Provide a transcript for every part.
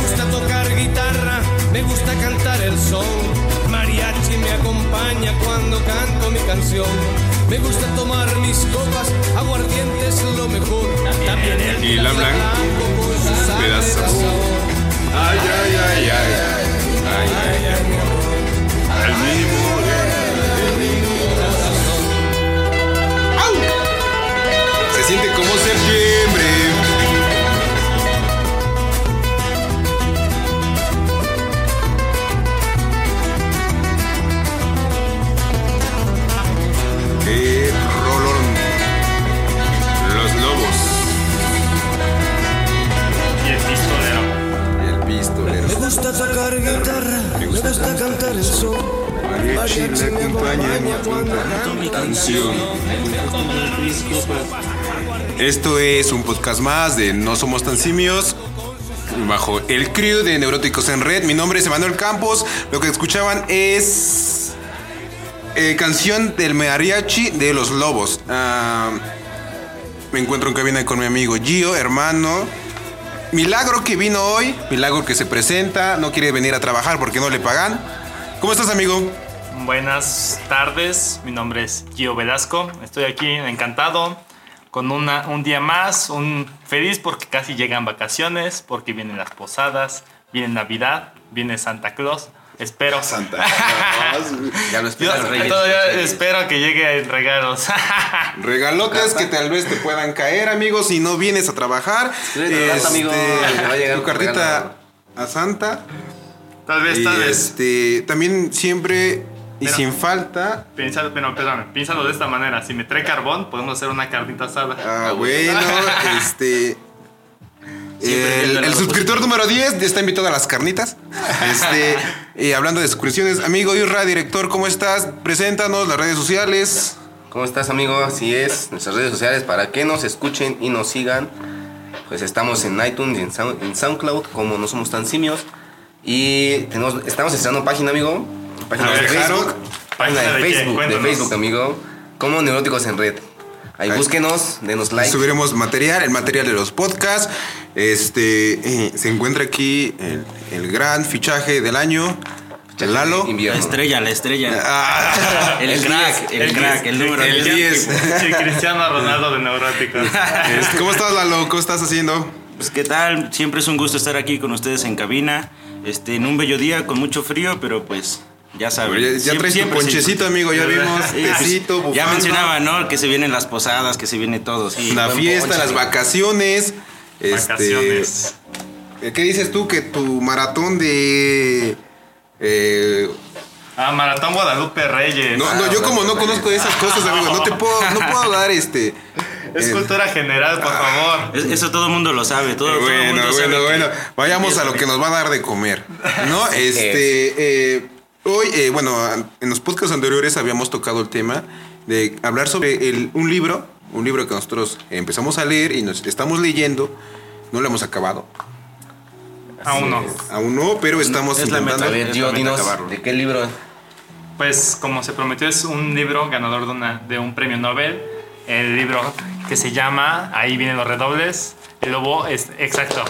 gusta tocar guitarra, me gusta cantar el son. Mariachi me acompaña cuando canto mi canción. Me gusta tomar mis copas, aguardiente es lo mejor. También el Y la blanca, con su me. Ay, ay, ay, ay. Ay, ay, ay. El sol. Mariachi me acompaña canto mi canción. Esto es un podcast más de No Somos Tan Simios. Bajo el crew de Neuróticos en Red. Mi nombre es Emanuel Campos. Lo que escuchaban es. eh, canción del mariachi de los lobos. Ah, me encuentro en cabina con mi amigo Gio, hermano. Milagro que vino hoy. Milagro que se presenta. No quiere venir a trabajar porque no le pagan. ¿Cómo estás, amigo? Buenas tardes, mi nombre es Gio Velasco. Estoy aquí encantado con una, un día más, un feliz porque casi llegan vacaciones, porque vienen las posadas, viene Navidad, viene Santa Claus. Espero. Santa. Ya lo todavía espero que lleguen regalos. Regalotes que tal vez te puedan caer, amigo, si no vienes a trabajar. Este, tu carta, amigo, te va a llegar tu tu cartita regalo. a Santa. Tal vez, Y tal vez. este, también siempre y Pero- sin falta. Piénsalo, pero, perdón, piénsalo de esta manera. Si me trae carbón, podemos hacer una carnita asada. Ah, bueno, este. El, suscriptor número 10 está invitado a las carnitas. Este, y hablando de suscripciones, amigo Irra, director, ¿cómo estás? Preséntanos las redes sociales. ¿Cómo estás, amigo? Así es, nuestras redes sociales para que nos escuchen y nos sigan. Pues estamos en iTunes y en, Sound- en SoundCloud, como no somos tan simios. Y tenemos, estamos estrenando página, amigo. Página A de Facebook. Página de. Facebook, de. Facebook, amigo. Como Neuróticos en Red. Ahí Ahí. búsquenos, denos like. Subiremos material, el material de los podcasts. Este eh, se encuentra aquí el, el gran fichaje del año, el Lalo. La estrella, la estrella. Ah, El, crack, el, crack, el número el 10. 10. El Cristiano Ronaldo de Neuróticos. este, ¿Cómo estás, Lalo? ¿Cómo estás haciendo? Pues qué tal, siempre es un gusto estar aquí con ustedes en cabina. Este, en un bello día con mucho frío, pero pues ya saben. Ya, ya siempre- traes tu siempre ponchecito, amigo. Ya vimos pues, tecito, ya mencionaba, ¿no? Que se vienen las posadas, que se viene todo. Sí. La fiesta, ponche. las vacaciones. Este, Vacaciones. ¿Qué dices tú que tu maratón de... eh, Ah, Maratón Guadalupe Reyes. no, no, yo como no conozco esas cosas, amigo, no te puedo, no puedo dar este... Es cultura general, por favor. Es- Eso todo el mundo lo sabe. Todo, todo el Bueno, mundo bueno, sabe que- bueno. Vayamos a lo que nos va a dar de comer. ¿No? Este. eh, hoy, eh, bueno, en los podcasts anteriores habíamos tocado el tema de hablar sobre el- un libro. Un libro que nosotros empezamos a leer y nos estamos leyendo. No lo hemos acabado. Aún no. Aún no, pero estamos Es la. A ver, Gio, dinos. ¿de qué libro? Pues como se prometió es un libro ganador de, una, de un premio Nobel. El libro que se llama, ahí vienen los redobles, El lobo, es, exacto,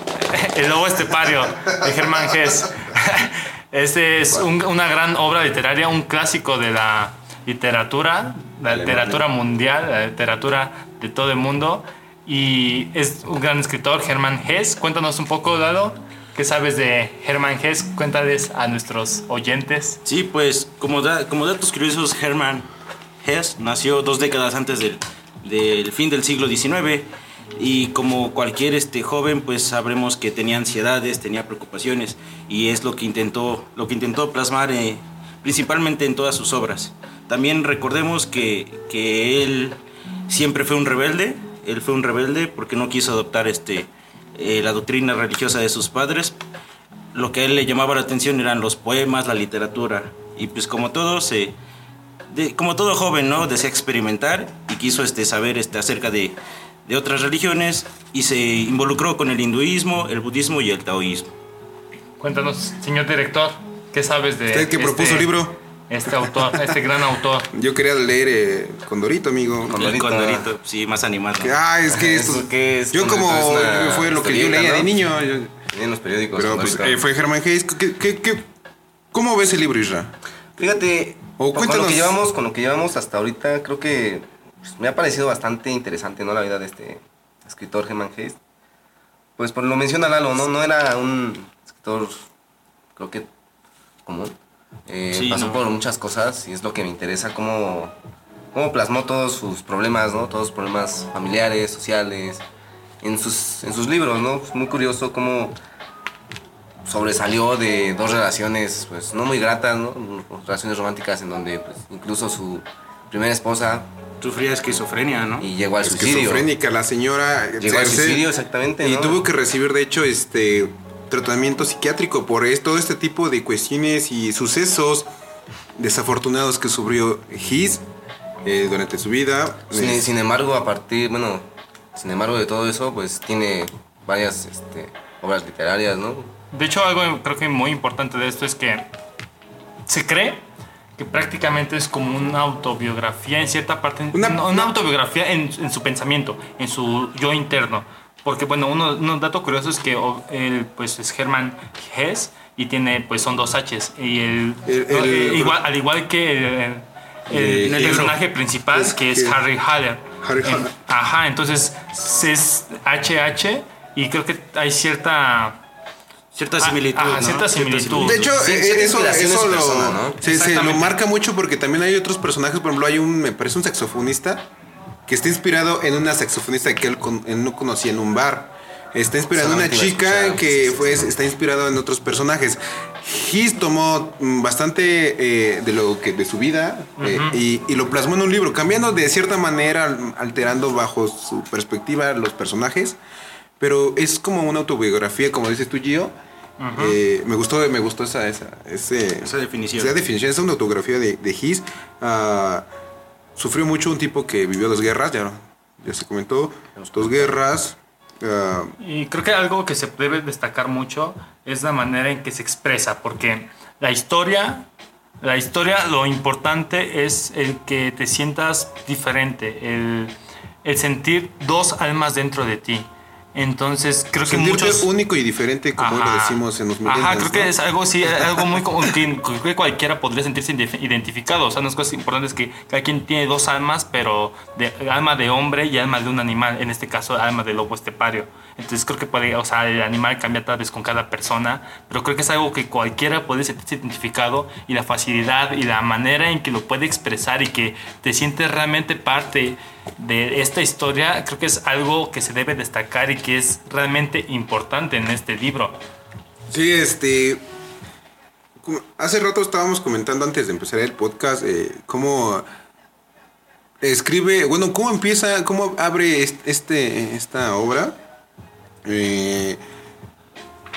El lobo estepario de Germán Hesse. Este es un- una gran obra literaria, un clásico de la literatura, la literatura mundial, la literatura de todo el mundo. Y es un gran escritor, Germán Hesse. Cuéntanos un poco, Lalo, ¿qué sabes de Germán Hesse? Cuéntales a nuestros oyentes. Sí, pues como, da- como datos curiosos, Hermann Hesse nació dos décadas antes del, del fin del siglo XIX y como cualquier este joven, pues sabremos que tenía ansiedades, tenía preocupaciones y es lo que intentó, lo que intentó plasmar eh, principalmente en todas sus obras. También recordemos que, que él siempre fue un rebelde, él fue un rebelde porque no quiso adoptar este, eh, la doctrina religiosa de sus padres, lo que a él le llamaba la atención eran los poemas, la literatura. Y pues como todo, se, de- como todo joven, ¿no? Desea experimentar y quiso este, saber este, acerca de, de otras religiones y se involucró con el hinduismo, el budismo y el taoísmo. Cuéntanos, señor director, ¿qué sabes de Usted que propuso el libro. Este autor, este gran autor. Yo quería leer eh, Condorito, amigo. Condorito. Condorito, sí, más animado. Ah, es que ¿Eso esto. es? Yo como es fue lo que yo leía de ¿no? niño. yo- En los periódicos. pero pues eh, fue Germán Hayes. ¿Qué, qué, qué- cómo ves el libro, Isra? Fíjate, O con lo que llevamos, con lo que llevamos hasta ahorita, creo que pues, me ha parecido bastante interesante, ¿no? La vida de este escritor Germán Hayes. Pues por lo menciona Lalo, ¿no? No era un escritor, creo que común. Eh, Sí, pasó no. por muchas cosas y es lo que me interesa, cómo, cómo plasmó todos sus problemas, ¿no? Todos sus problemas familiares, sociales, en sus, en sus libros, ¿no? Es muy curioso cómo sobresalió de dos relaciones, pues no muy gratas, ¿no? Relaciones románticas en donde pues, incluso su primera esposa Sufría esquizofrenia, ¿no? y llegó al suicidio. Esquizofrénica, la señora. Llegó al suicidio, exactamente, Y ¿no? tuvo que recibir, de hecho, este tratamiento psiquiátrico por todo este tipo de cuestiones y sucesos desafortunados que sufrió His eh, durante su vida. Sin, sin embargo, a partir, bueno, sin embargo de todo eso, pues tiene varias este, obras literarias, ¿no? De hecho, algo creo que muy importante de esto es que se cree que prácticamente es como una autobiografía en cierta parte, Una- una, una autobiografía en, en su pensamiento, en su yo interno. Porque bueno, uno, un dato curioso es que él pues es Hermann Hesse y tiene pues son dos H's y el, El- no, el- eh, igual, al igual que el, Eh, el el personaje principal es que es que- Harry Haller. Harry Haller. Ajá, entonces es HH y creo que hay cierta Cierta Ah, similitud. ajá, ¿no? cierta similitud. De hecho, Sí, eh, cierta eso, eso lo, persona, ¿no? se, se lo marca mucho porque también hay otros personajes. Por ejemplo, hay un, me parece un saxofonista que está inspirado en una saxofonista que él, con- él no conocía en un bar. Está inspirado en una chica que sí, sí, fue, está inspirado en otros personajes. His tomó mm, bastante eh, de lo que de su vida eh, y, y lo plasmó en un libro, cambiando de cierta manera, alterando bajo su perspectiva los personajes. Pero es como una autobiografía, como dices tú, Gio. Eh, me gustó, me gustó esa, esa, ese- Esa definición. Esa definición, es una autografía de, de His. Ah, sufrió mucho un tipo que vivió dos guerras, ya, ya se comentó. Dos guerras. ah, Y creo que algo que se debe destacar mucho es la manera en que se expresa, porque la historia, la historia, lo importante es el que te sientas diferente, el, el sentir dos almas dentro de ti. Entonces creo que muchos único y diferente, como lo Ajá. decimos en los Ajá, millennials, creo que es algo sí, algo muy común que, creo que cualquiera podría sentirse ident- identificado. O sea, unas cosas importantes que cada quien tiene dos almas, pero de, alma de hombre y alma de un animal. En este caso, alma de lobo estepario. Entonces creo que puede, o sea, el animal cambia tal vez con cada persona, pero creo que es algo que cualquiera puede sentirse identificado y la facilidad y la manera en que lo puede expresar y que te sientes realmente parte de esta historia, creo que es algo que se debe destacar y que es realmente importante en este libro. Sí, este. Hace rato estábamos comentando antes de empezar el podcast eh, cómo escribe, bueno, cómo empieza, cómo abre est- este, esta obra. Eh,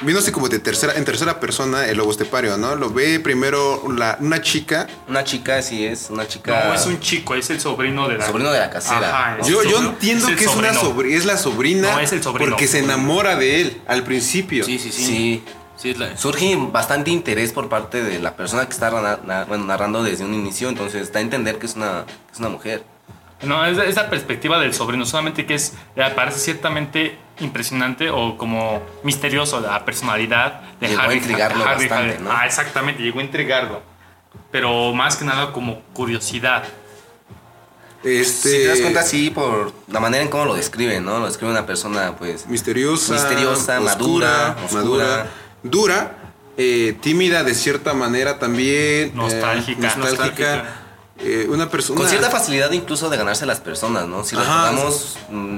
viéndose como de tercera, en tercera persona el lobo estepario, ¿no? Lo ve primero la, una chica. Una chica, sí es, una chica... No, es un chico, es el sobrino de la. Sobrino de la casera. Ajá, Yo, yo entiendo que es una sobri- es la sobrina. No, es el sobrino. Porque se enamora de él al principio. Sí, sí, sí. Sí. Sí, es la- Surge bastante interés por parte de la persona que está na- na- bueno, narrando desde un inicio, entonces da a entender que es una, que es una mujer. No, es es la perspectiva del sobrino, solamente que es, le parece ciertamente impresionante o como misterioso la personalidad de Llegó a Harry. intrigarlo Harry bastante. Ah, exactamente, llegó a intrigarlo. Pero más que nada como curiosidad. Este, Si te das cuenta, sí, por la manera en cómo lo describe, ¿no? Lo describe una persona, pues... misteriosa, Misteriosa, madura, oscura. madura, dura, eh, tímida de cierta manera también, eh, Nostálgica. nostálgica, eh, una persona Con cierta facilidad incluso de ganarse a las personas, ¿no? Si recordamos... mm,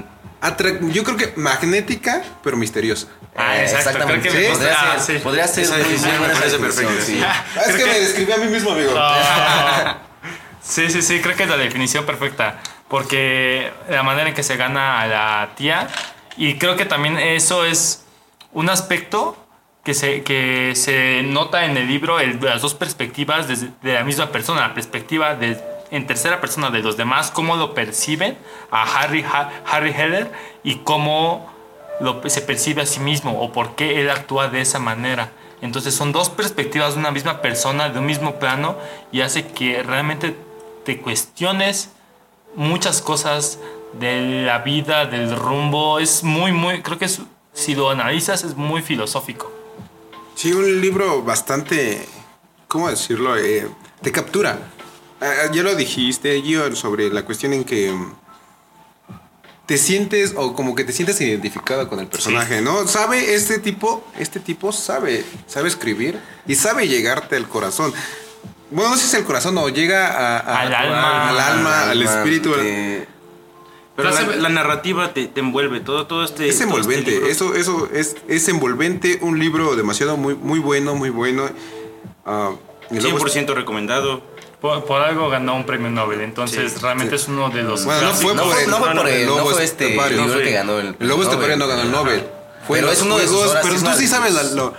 yo creo que magnética, pero misteriosa. Ah, eh, exacto, exactamente. creo que me podría, ser, sí. podría ser Esa muy definición buena me parece definición, perfecta. sí. Ah, es que me describí a mí mismo, amigo. Ah. Sí, sí, sí, creo que es la definición perfecta. Porque la manera en que se gana a la tía. Y creo que también eso es un aspecto que se, que se nota en el libro, el- las dos perspectivas desde- de la misma persona. La perspectiva de en tercera persona de los demás, cómo lo perciben a Harry, Ha- Harry Heller y cómo lo, se percibe a sí mismo o por qué él actúa de esa manera. Entonces son dos perspectivas de una misma persona, de un mismo plano y hace que realmente te cuestiones muchas cosas de la vida, del rumbo. Es muy, muy, creo que es- si lo analizas es muy filosófico. Sí, un libro bastante, ¿cómo decirlo? Eh, te captura. Ah, ya lo dijiste, Gio, sobre la cuestión en que mm, te sientes o como que te sientes identificado con el personaje, ¿no? Sabe este tipo, este tipo sabe, sabe escribir y sabe llegarte al corazón. Bueno, no sé si es el corazón o llega a- a- Al alma. al alma, al Alma, espíritu. Pero la, la narrativa te, te envuelve, todo, todo este... Es este envolvente, libro. eso, eso es, es envolvente, un libro demasiado muy, muy bueno, muy bueno. Ah, y luego- 100% recomendado. Por, por algo ganó un premio Nobel, entonces Sí, realmente sí. es uno de los Bueno, no fue. No por fue, el- no fue por el, no Lobo fue este No fue- que ganó el Lobo Estepario no ganó el Nobel. Fue Pero los es uno de sus juegos, obras, pero tú sí sabes la- lo-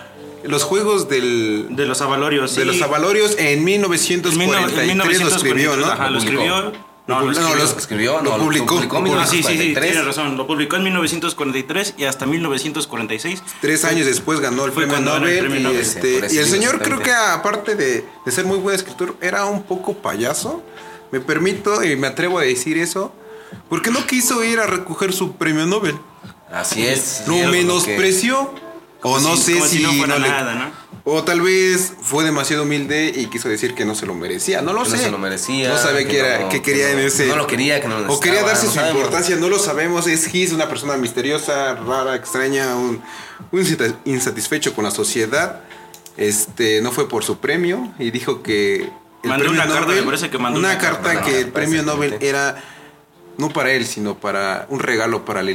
los juegos del, De los avalorios, de sí. los avalorios en En 1943 lo escribió, ¿no? Ajá, lo escribió. No, Lo lo publicó. No, escribió. los- escribió, lo no, lo publicó. publicó en Lo Ah, sí, sí, sí, 1943. tiene razón. Lo publicó en 1943 y hasta 1946. Tres años después ganó el Fue premio cuando ganó el Nobel. premio y, Nobel, este, y el señor creo que aparte de, de ser muy buen escritor, era un poco payaso. Me permito y me atrevo a decir eso. Porque no quiso ir a recoger su premio Nobel. Así es. Lo que- O no si- sé como si, si no fuera le- nada, ¿no? O tal vez fue demasiado humilde y quiso decir que no se lo merecía. No lo Que sé. no se lo merecía, No sabe que qué era, no- qué que quería no- en ese. no lo quería, que no lo O quería darse su sabemos. importancia. No lo sabemos. Es His, una persona misteriosa, rara, extraña, un, insatisfecho con la sociedad. Este, no fue por su premio y dijo que. el Mandó una carta, me parece que mandó una una carta carta. que el premio Nobel era no para él, sino para un regalo para la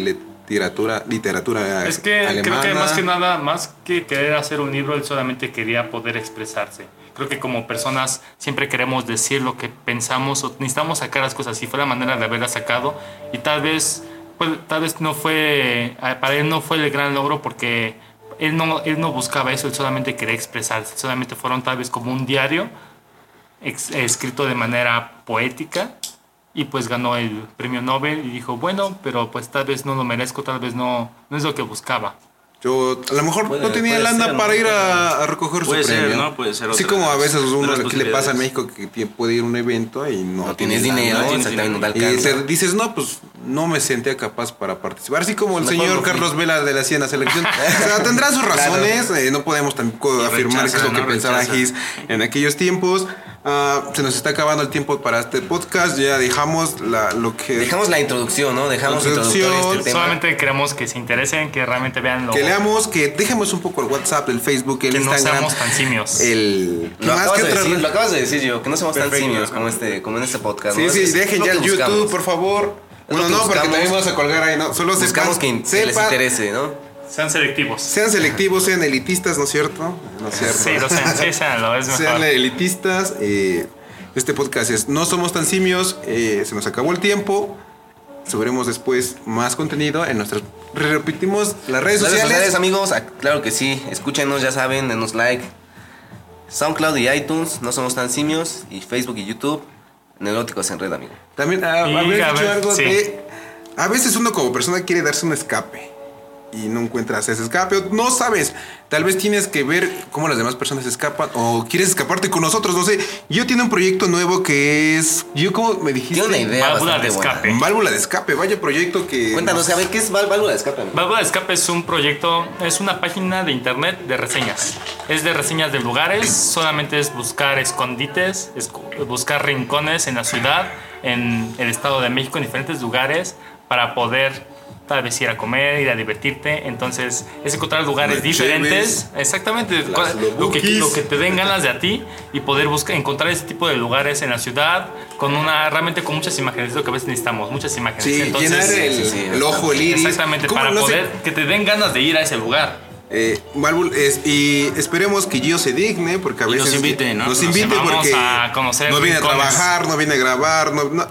literatura, literatura Es que creo que más que nada, más que querer hacer un libro, él solamente quería poder expresarse. Creo que como personas siempre queremos decir lo que pensamos o necesitamos sacar las cosas. Y fue la manera de haberla sacado. Y tal vez, pues, tal vez no fue, eh, para él no fue el gran logro porque él no, él no buscaba eso, él solamente quería expresarse. Solamente fueron tal vez como un diario ex- escrito de manera poética y pues ganó el premio Nobel y dijo, bueno, pero pues tal vez no lo merezco, tal vez no, no es lo que buscaba. Yo a lo mejor Puede- no tenía lana ser, ¿no? para ir a, a recoger Puede su ser, premio. ¿no? Puede ser Así otra como a veces uno las que le pasa posibilidades. México que puede ir a un evento y no, No tiene tienes dinero, no tienes no te Y te dices, no, pues no me sentía capaz para participar. Así como el Mejor señor no. Carlos Vela de la CIA en la selección. o sea, tendrá sus Claro. razones. eh, no podemos tampoco Y afirmar rechaza, que es lo que ¿no? pensaba. Gis en aquellos tiempos. Ah, se nos está acabando el tiempo para este podcast. Ya dejamos la, lo que... Dejamos la introducción, ¿no? Dejamos Introducción, introductorio este tema. Solamente queremos que se interesen, que realmente vean lo que leamos, que dejemos un poco el WhatsApp, el Facebook, el que no Instagram. seamos tan simios. el... ¿qué Lo más? acabas, ¿Qué de otra decir, red? lo acabas de decir yo, que no somos tan simios como, este, como en este podcast. Sí, ¿no? sí, Es- dejen ya el YouTube, por favor. Bueno, no, porque también vamos a colgar ahí, ¿no? Solo Buscamos sepan, que, que les interese, ¿no? Sean selectivos. sean selectivos, sean elitistas, ¿no es cierto? ¿No es cierto? Sí, lo sean, sí, seanlo, es mejor. Sean elitistas. eh, este podcast es No Somos Tan Simios. eh, se nos acabó el tiempo. Subiremos después más contenido en nuestras. Repetimos las redes Redes sociales. sociales, amigos, ah, claro que sí. Escúchenos, ya saben, denos like. SoundCloud y iTunes, no somos tan simios. Y Facebook y YouTube, Neuróticos en Red, amigo. También ah, dicho algo sí. de. A veces uno como persona quiere darse un escape. Y no encuentras ese escape. o No sabes. Tal vez tienes que ver cómo las demás personas escapan. O quieres escaparte con nosotros. No sé. Yo tiene un proyecto nuevo que es. Yo como me dijiste. Tiene una idea Válvula de buena. escape. Válvula de escape. Vaya proyecto que. Cuéntanos, a ver, ¿qué es válvula de escape? amigo? Válvula de Escape es un proyecto, es una página de internet de reseñas. Es de reseñas de lugares, solamente es buscar escondites, es buscar rincones en la ciudad, en el Estado de México, en diferentes lugares, para poder tal vez ir a comer, ir a divertirte. Entonces, es encontrar lugares Las diferentes. cheves, Exactamente, lo que, lo que te den ganas de a ti y poder buscar, encontrar ese tipo de lugares en la ciudad con una, realmente con muchas imágenes, es lo que a veces necesitamos, muchas imágenes. Sí, Entonces, llenar el, sí, sí, el ojo, el iris. Exactamente, para No sé. poder que te den ganas de ir a ese lugar. Eh, es- y esperemos que Gio se digne, porque a Y veces. nos invite, ¿no? Nos Nos invite vamos porque. a conocer no viene a trabajar, no viene a grabar, no, no,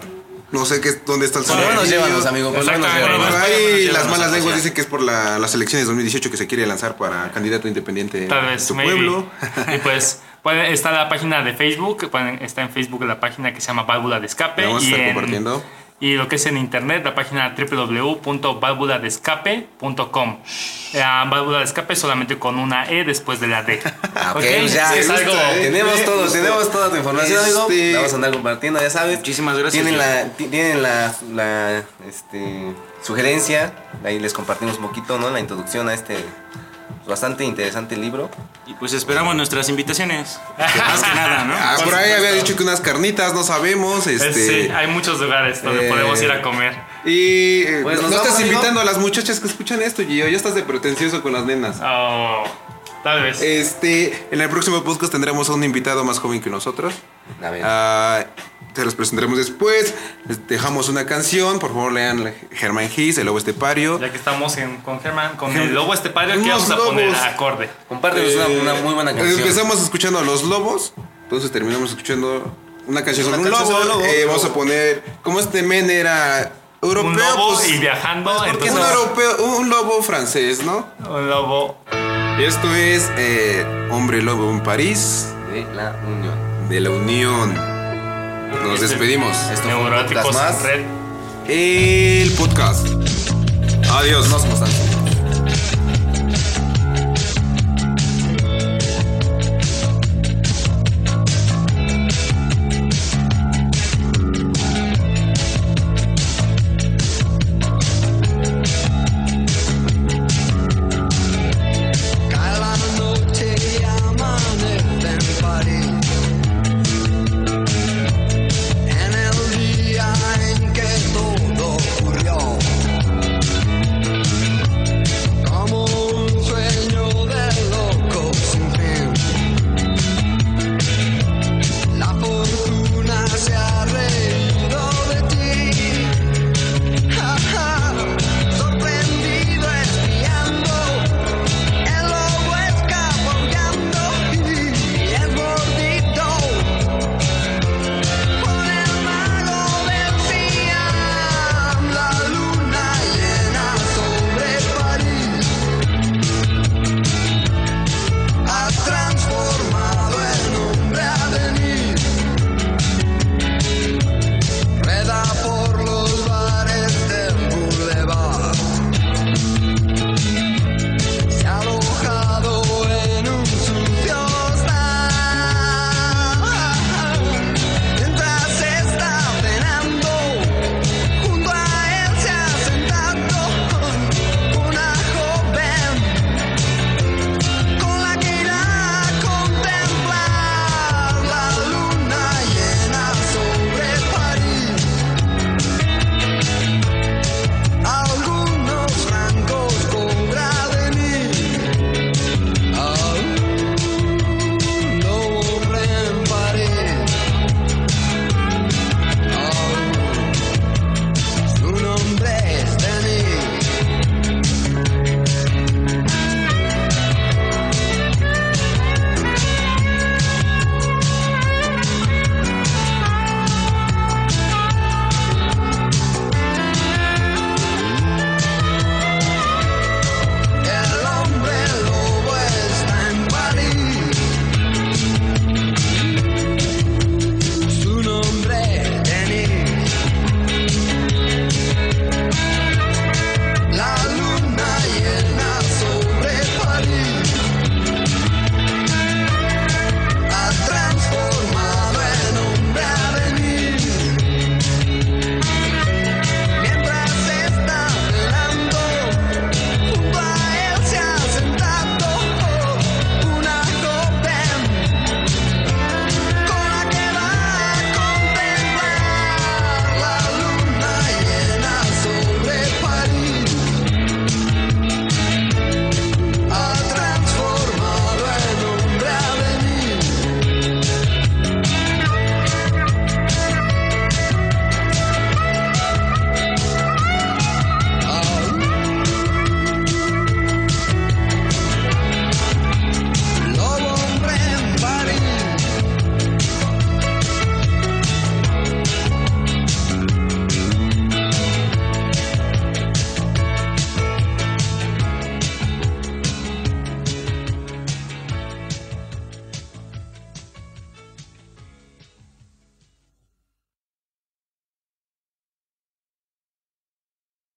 no sé qué, dónde está el Por lo menos Gio. llévanos, amigo. Por lo menos Exactamente. llévanos. Ahí nos las malas lenguas dicen que es por la- las elecciones 2018 que se quiere lanzar para candidato independiente Tal vez, su maybe. pueblo. y pues, Pueden, está la página de Facebook, pueden, está en Facebook la página que se llama Válvula de Escape. La vamos a y, estar en- compartiendo. Y lo que es en internet, la página www.válvuladescape.com. La válvula de escape solamente con una E después de la D. Ah, ok, ¿Ok? pues ya. Es algo- tenemos todo, tenemos toda tu información. Este- La vamos a andar compartiendo, ya sabes. Muchísimas gracias, Tienen la, ti- tienen la, la, este, sugerencia, ahí les compartimos un poquito, ¿no? La introducción a este bastante interesante libro. Y pues esperamos nuestras invitaciones. Más que nada, ¿no? Ah, por ahí había dicho que unas carnitas, no sabemos. Es- Este, sí, hay muchos lugares donde eh, podemos ir a comer. Y eh, Pues, no ¿nos estás invitando a las muchachas que escuchan esto, Gio. Ya estás de pretencioso con las nenas. Oh, tal vez. Este, en el próximo podcast tendremos a un invitado más joven que nosotros. A ver. Ah, te los presentaremos después. Les dejamos una canción. Por favor, lean Germán Gis, El Lobo Estepario. ya que estamos en- con Germán, con el lobo estepario, ¿qué Unos vamos a poner lobos. acorde? Compártenos una, una muy buena canción. Empezamos escuchando a Los Lobos. Entonces terminamos escuchando una canción Una sobre un canción lobo. sobre un lobo. Eh, vamos a poner, como este men era europeo, un lobo pues, y viajando, un entonces europeo, un lobo francés, ¿no? un lobo Esto es eh, Hombre Lobo en París De la Unión. de la Unión. Nos Este- despedimos. Esto fue un neuróticos podcast más. red. El podcast. Adiós. No somos tan.